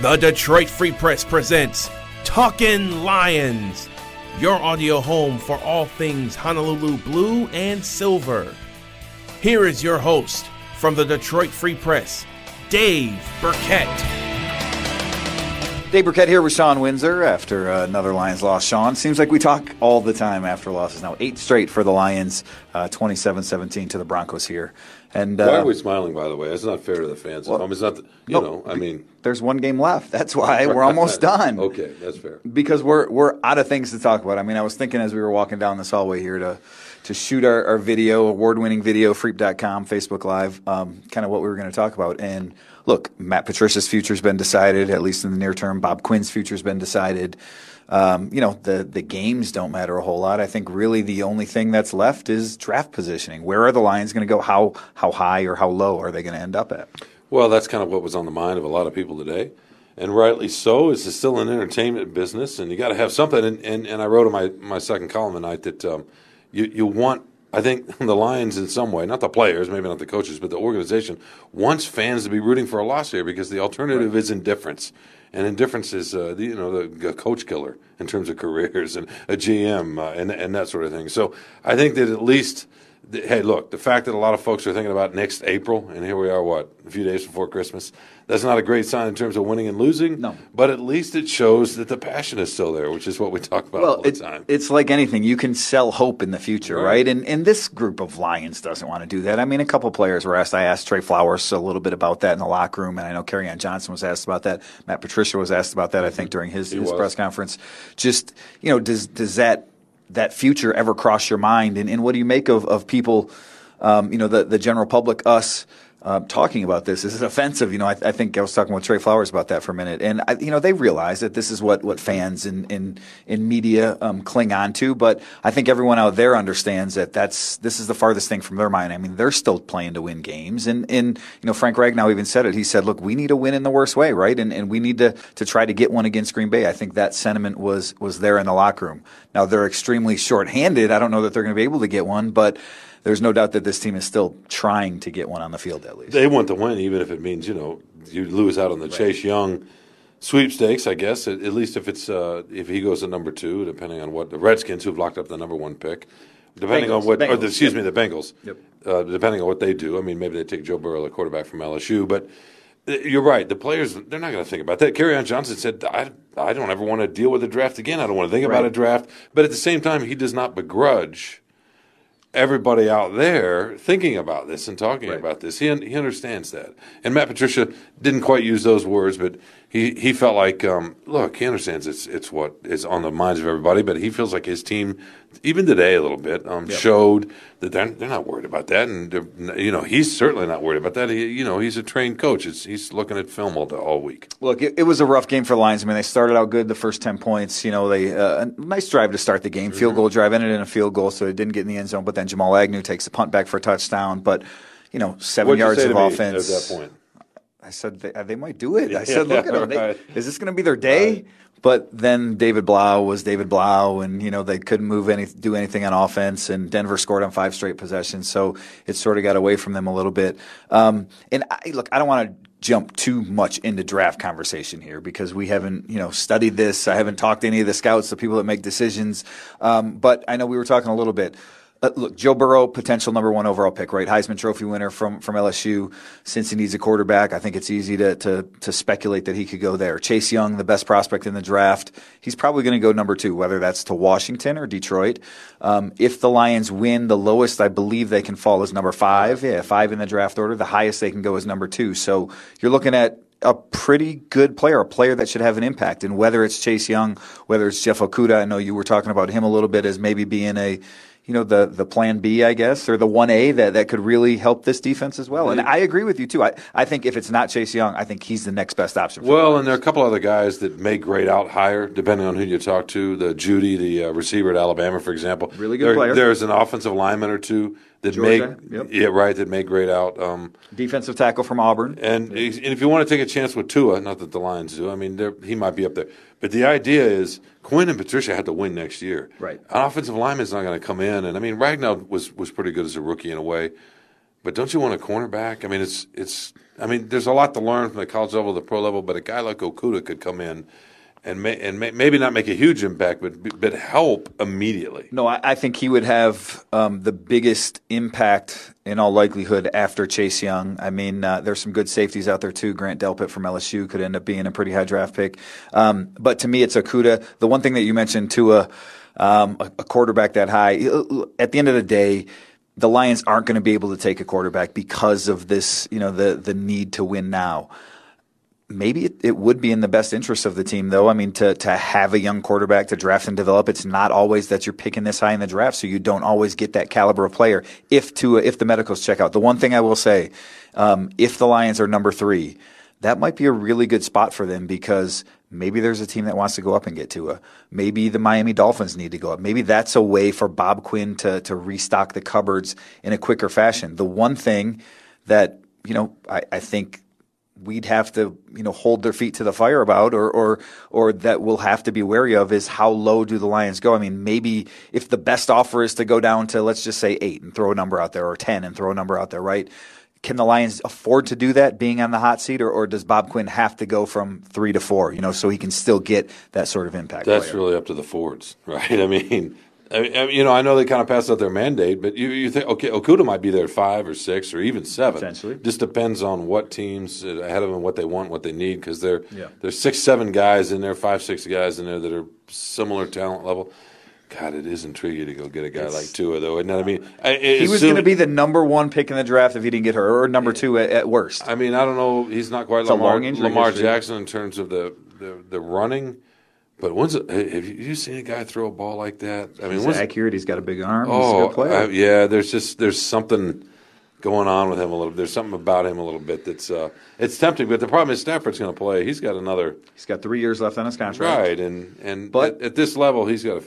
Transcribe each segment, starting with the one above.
The Detroit Free Press presents Talkin' Lions, your audio home for all things Honolulu blue and silver. Here is your host from the Detroit Free Press, Dave Birkett. Dave Birkett here with Shawn Windsor after uh, another Lions loss. Sean, seems like we talk all the time after losses now. Eight straight for the Lions, uh, 27-17 to the Broncos here. And uh, Why are we smiling? By the way, it's not fair to the fans. Well. It's not. The, you no, know, I mean, there's one game left. That's why we're almost done. Okay, that's fair. Because we're we're out of things to talk about. I mean, I was thinking as we were walking down this hallway here to to shoot our, our video, award-winning video, Freep.com, Facebook Live, um, kind of what we were going to talk about. And look, Matt Patricia's future's been decided, at least in the near term. Bob Quinn's future's been decided. Um, you know, the the games don't matter a whole lot. I think really the only thing that's left is draft positioning. Where are the Lions going to go? How how high or how low are they going to end up at? Well, that's kind of what was on the mind of a lot of people today, and rightly so. It's still an entertainment business, and you got to have something. And, and, and I wrote in my, my second column tonight that um, you you want. I think the Lions, in some way, not the players, maybe not the coaches, but the organization, wants fans to be rooting for a loss here because the alternative right. is indifference. And indifference is, uh, the, you know, the, coach killer in terms of careers and a GM uh, and and that sort of thing. So I think that at least, hey, look, the fact that a lot of folks are thinking about next April, and here we are, what, a few days before Christmas, that's not a great sign in terms of winning and losing. No. But at least it shows that the passion is still there, which is what we talk about well, all the it, time. It's like anything. You can sell hope in the future, right? right? And, and this group of Lions doesn't want to do that. I mean, a couple players were asked. I asked Trey Flowers a little bit about that in the locker room, and I know Kerryon Johnson was asked about that. Matt Patricia was asked about that, I mm-hmm. think, during his, his press conference. Just, you know, does, does that, that future ever cross your mind? And, and what do you make of, of people, um, you know, the, the general public, us, uh, talking about this. This is offensive. You know, I, I, think I was talking with Trey Flowers about that for a minute, and I, you know they realize that this is what, what fans in in, in media um, cling on to. But I think everyone out there understands that that's this is the farthest thing from their mind. I mean, they're still playing to win games, and and you know Frank Ragnow even said it. He said, "Look, we need a win in the worst way, right? And and we need to to try to get one against Green Bay." I think that sentiment was was there in the locker room. Now they're extremely short-handed. I don't know that they're going to be able to get one, but there's no doubt that this team is still trying to get one on the field at least. They want to win, even if it means you know you lose out on the right. Chase Young sweepstakes. I guess at, at least if it's uh, if he goes to number two, depending on what the Redskins who've locked up the number one pick. Depending Bengals, on what, Bengals, the, excuse yep. me, the Bengals. Yep. Uh, depending on what they do, I mean, maybe they take Joe Burrow, the quarterback from LSU, but uh, you're right. The players, they're not going to think about that. Kerryon Johnson said, I, I don't ever want to deal with a draft again. I don't want to think right. about a draft. But at the same time, he does not begrudge everybody out there thinking about this and talking right. about this. He he understands that. And Matt Patricia didn't quite use those words, but he, he felt like um, look, he understands it's it's what is on the minds of everybody, but he feels like his team, even today a little bit, um, yep. showed that they're they're not worried about that, and you know he's certainly not worried about that. He you know he's a trained coach. It's, he's looking at film all day, all week. Look, it, it, was a rough game for Lions. I mean, they started out good the first ten points. You know, they uh, a nice drive to start the game, field goal drive ended in a field goal, so it didn't get in the end zone. But then Jamal Agnew takes the punt back for a touchdown, but you know, 7 What'd yards of offense at that point. I said they, they might do it. I said, Yeah, look at them. They, right. is this going to be their day? Right. But then David Blough was David Blough, and you know they couldn't move any, do anything on offense, and Denver scored on five straight possessions, so it sort of got away from them a little bit. Um, and I, look, I don't want to jump too much into draft conversation here because we haven't, you know, studied this. I haven't talked to any of the scouts, the people that make decisions. Um, but I know we were talking a little bit. Uh, look, Joe Burrow, potential number one overall pick, right? Heisman Trophy winner from from LSU. Since he needs a quarterback, I think it's easy to to, to speculate that he could go there. Chase Young, the best prospect in the draft, he's probably going to go number two, whether that's to Washington or Detroit. Um, if the Lions win, the lowest I believe they can fall is number five. Yeah, five in the draft order. The highest they can go is number two. So you're looking at a pretty good player, a player that should have an impact. And whether it's Chase Young, whether it's Jeff Okudah, I know you were talking about him a little bit as maybe being a you know the the plan B, I guess, or the one A that, that could really help this defense as well. And I agree with you too. I, I think if it's not Chase Young, I think he's the next best option. well, and there are a couple other guys that may grade out higher depending on who you talk to. The Jeudy, the uh, receiver at Alabama, for example, really good there, player. There's an offensive lineman or two that Georgia, may yep. yeah right that may grade out. Um, Defensive tackle from Auburn. and, and if you want to take a chance with Tua, not that the Lions do, I mean he might be up there. But the idea is Quinn and Patricia had to win next year. Right. An offensive lineman's not going to come in, and I mean Ragnow was was pretty good as a rookie in a way. But don't you want a cornerback? I mean, it's it's. I mean, there's a lot to learn from the college level to the pro level, but a guy like Okudah could come in and may, and may, maybe not make a huge impact, but but help immediately. No, I, I think he would have um, the biggest impact in all likelihood after Chase Young. I mean, uh, there's some good safeties out there too. Grant Delpit from LSU could end up being a pretty high draft pick. Um, but to me, it's Okudah. The one thing that you mentioned to a, um, a, a quarterback that high, at the end of the day the Lions aren't going to be able to take a quarterback because of this, you know, the the need to win now. Maybe it, it would be in the best interest of the team, though. I mean, to to have a young quarterback to draft and develop. It's not always that you're picking this high in the draft, so you don't always get that caliber of player. If to if the medicals check out, the one thing I will say, um, if the Lions are number three, that might be a really good spot for them because maybe there's a team that wants to go up and get Tua. Maybe the Miami Dolphins need to go up. Maybe that's a way for Bob Quinn to to restock the cupboards in a quicker fashion. The one thing that you know I, I think we'd have to you know hold their feet to the fire about or or or that we'll have to be wary of is how low do the Lions go? I mean, maybe if the best offer is to go down to let's just say 8 and throw a number out there or 10 and throw a number out there, right? can the Lions afford to do that, being on the hot seat, or, or does Bob Quinn have to go from three to four, you know, so he can still get that sort of impact? That's player? really up to the Fords, right? I mean, I mean, you know, I know they kind of passed out their mandate, but you, you think, okay, Okudah might be there at five or six or even seven. Potentially. Just depends on what teams uh, ahead of them, what they want, what they need, because there, Yeah. there's six, seven guys in there, five, six guys in there that are similar talent level. God, it is intriguing to go get a guy It's- like Tua, though. Isn't that, I mean, I, He was going to be the number one pick in the draft if he didn't get hurt, or number two at, at worst. I mean, I don't know. He's not quite It's a Lamar, long injury Lamar. Jackson in terms of the, the, the running. But once have you seen a guy throw a ball like that? I mean, He's accurate. He's got a big arm. He's a oh, good player. uh, yeah. There's just there's something going on with him a little. Bit. There's something about him a little bit that's uh, it's tempting. But the problem is Stafford's going to play. He's got another He's got three years left on his contract. right, and and But- at, at this level, he's got. A,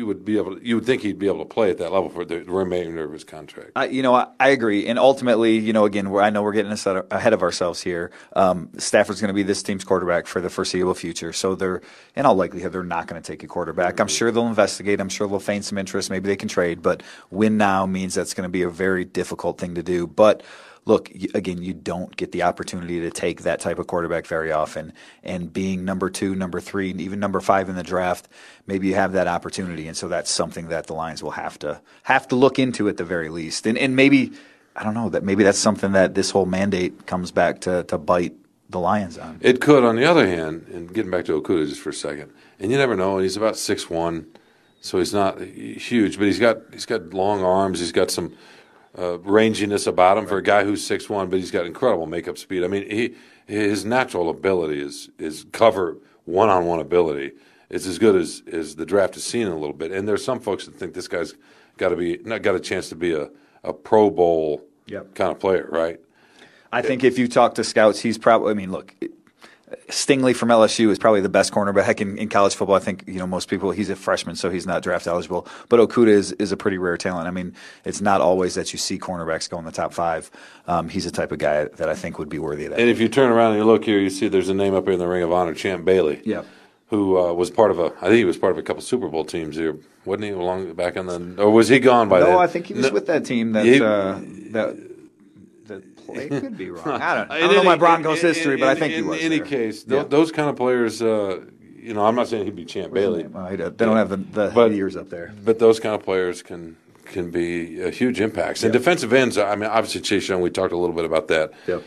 you would be able. To, you would think he'd be able to play at that level for the remainder of his contract. I, you know, I, I agree. And ultimately, you know, again, I know we're getting us ahead of ourselves here. Um, Stafford's going to be this team's quarterback for the foreseeable future. So they're, in all likelihood, they're not going to take a quarterback. I'm sure they'll investigate. I'm sure they'll feign some interest. Maybe they can trade. But win now means that's going to be a very difficult thing to do. But look, again, you don't get the opportunity to take that type of quarterback very often. And being number two, number three, and even number five in the draft, maybe you have that opportunity. And so that's something that the Lions will have to have to look into at the very least. And and maybe I don't know that maybe that's something that this whole mandate comes back to to bite the Lions on. It could, on the other hand, and getting back to Okudah just for a second, and you never know. He's about six one, so he's not uh, huge, but he's got he's got long arms. He's got some uh, ranginess about him for a guy who's six one, but he's got incredible makeup speed. I mean, he his natural ability is is cover one on one ability. It's as good as as the draft has seen in a little bit. And there's some folks that think this guy's got to be not got a chance to be a a Pro Bowl Yep. kind of player, right? I think if you talk to scouts, he's probably. I mean, look, Stingley from LSU is probably the best corner, cornerback in, in college football. I think you know most people. He's a freshman, so he's not draft eligible. But Okudah is, is a pretty rare talent. I mean, it's not always that you see cornerbacks go in the top five. Um, he's a type of guy that I think would be worthy of that. And if you turn around and you look here, you see there's a name up here in the Ring of Honor, Champ Bailey. Yep. Who uh, was part of a? I think he was part of a couple Super Bowl teams here, wasn't he? Along back on the, or was he gone by then? no, I think he was No. with that team that He- uh, that the play could be wrong. I don't, I don't know any- my Broncos in- history, in- but I think in he was. In any there. case, tho- Yeah. those kind of players. Uh, you know, I'm not saying he'd be Champ Bailey, Well, I don't- they don't have the, the But- years up there. but those kind of players can can be uh, huge impacts. And Yeah. defensive ends. I mean, obviously Chase Young. We talked a little bit about that. Yep.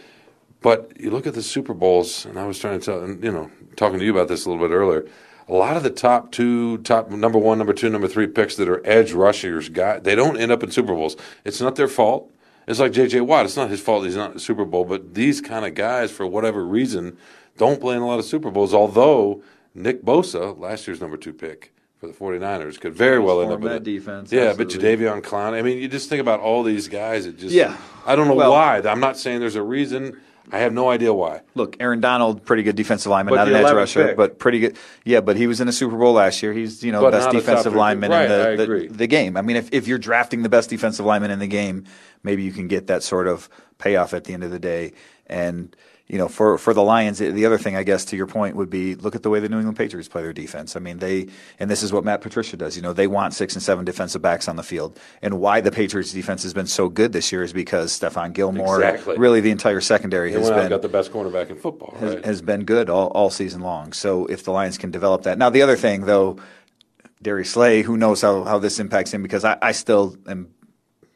But you look at the Super Bowls, and I was trying to tell, you know, talking to you about this a little bit earlier. A lot of the top two, top number one, number two, number three picks that are edge rushers, guy, they don't end up in Super Bowls. It's not their fault. It's like J.J. Watt. It's not his fault he's not in the Super Bowl, but these kind of guys, for whatever reason, don't play in a lot of Super Bowls. Although Nick Bosa, last year's number two pick for the 49ers, could very well end up in that defense, Yeah, absolutely. but Jadeveon Clowney. I mean, you just think about all these guys. It just Yeah. I don't know Well- why. I'm not saying there's a reason. I have no idea why. Look, Aaron Donald, pretty good defensive lineman, But not an edge rusher, pick. but pretty good. Yeah, but he was in a Super Bowl last year. He's you know But best not a top defensive lineman right, in the, the the game. I mean, if if you're drafting the best defensive lineman in the game, maybe you can get that sort of payoff at the end of the day. And you know, for, for the Lions, the other thing, I guess, to your point would be look at the way the New England Patriots play their defense. I mean, they, and this is what Matt Patricia does, you know, they want six and seven defensive backs on the field. And why the Patriots defense has been so good this year is because Stephon Gilmore, Exactly. really the entire secondary They has been got the best cornerback in football, has, right? has been good all, all season long. So if the Lions can develop that. Now, the other thing, though, Darius Slay, who knows how, how this impacts him because I, I still am,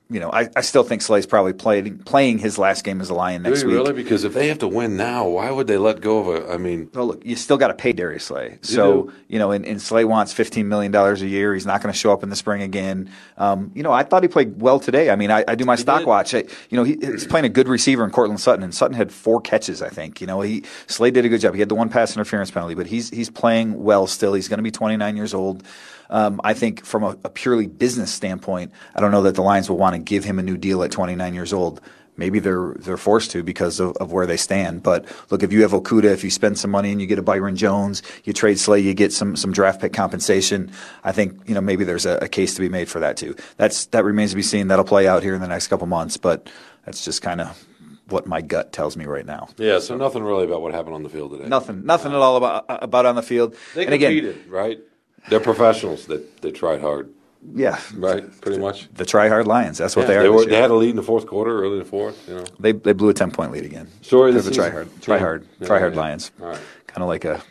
you know, I, I still think Slay's probably playing playing his last game as a Lion next you week. really? Because if they have to win now, why would they let go of a? I mean, Well, look, you still got to pay Darius Slay. So, do. you know, and, and Slay wants $15 million a year. He's not going to show up in the spring again. Um, you know, I thought he played well today. I mean, I, I do my stock did. watch. I, you know, he, he's playing a good receiver in Courtland Sutton, and Sutton had four catches, I think. You know, he Slay did a good job. He had the one pass interference penalty, but he's, he's playing well still. He's going to be 29 years old. Um, I think from a, a purely business standpoint, I don't know that the Lions will want to give him a new deal at 29 years old. Maybe they're they're forced to because of, of where they stand. But look, if you have Okudah, if you spend some money and you get a Byron Jones, you trade Slay, you get some some draft pick compensation. I think you know maybe there's a, a case to be made for that too. That's that remains to be seen. That'll play out here in the next couple months. But that's just kind of what my gut tells me right now. yeah. So nothing really about what happened on the field today. Nothing, nothing at all about about on the field. They and again, right? They're professionals. That they tried hard, yeah, right? Pretty much. the try hard Lions. That's what Yeah, they are. they, this were, they had a lead in the fourth quarter, early in the fourth. You know, They they blew a ten point lead again. Of They're the try hard, try hard, Yeah, try hard yeah. Lions. All right. Kind of like a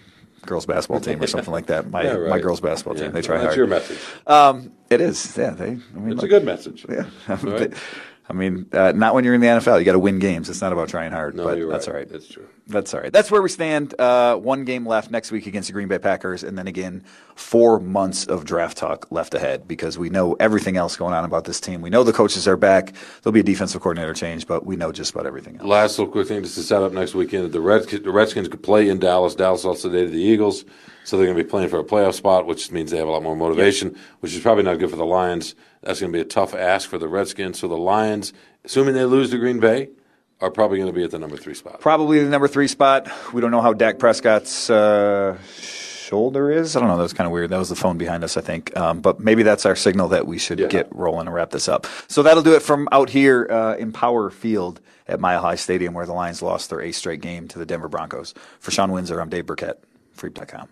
girls basketball team or something like that. My right. my girls basketball team. They try That's hard. your message. Um, it is. Yeah, they. I mean, It's look, a good message. Yeah. Right? I mean, uh, not when you're in the NFL. You got to win games. It's not about trying hard. No, but you're that's right. all right. That's true. That's all right. That's where we stand. Uh, one game left next week against the Green Bay Packers, and then again, four months of draft talk left ahead because we know everything else going on about this team. We know the coaches are back. There'll be a defensive coordinator change, but we know just about everything else. Last little quick thing just to set up next weekend. The Redskins, the Redskins could play in Dallas. Dallas also dated the Eagles, so they're going to be playing for a playoff spot, which means they have a lot more motivation, which is probably not good for the Lions. That's going to be a tough ask for the Redskins. So the Lions, assuming they lose to Green Bay, are probably going to be at the number three spot. Probably the number three spot. We don't know how Dak Prescott's uh, shoulder is. I don't know. That was kind of weird. That was the phone behind us, I think. Um, but maybe that's our signal that we should Yeah. get rolling and wrap this up. So that'll do it from out here uh, in Power Field at Mile High Stadium, where the Lions lost their eighth straight game to the Denver Broncos. For Shawn Windsor, I'm Dave Birkett, Freep.com.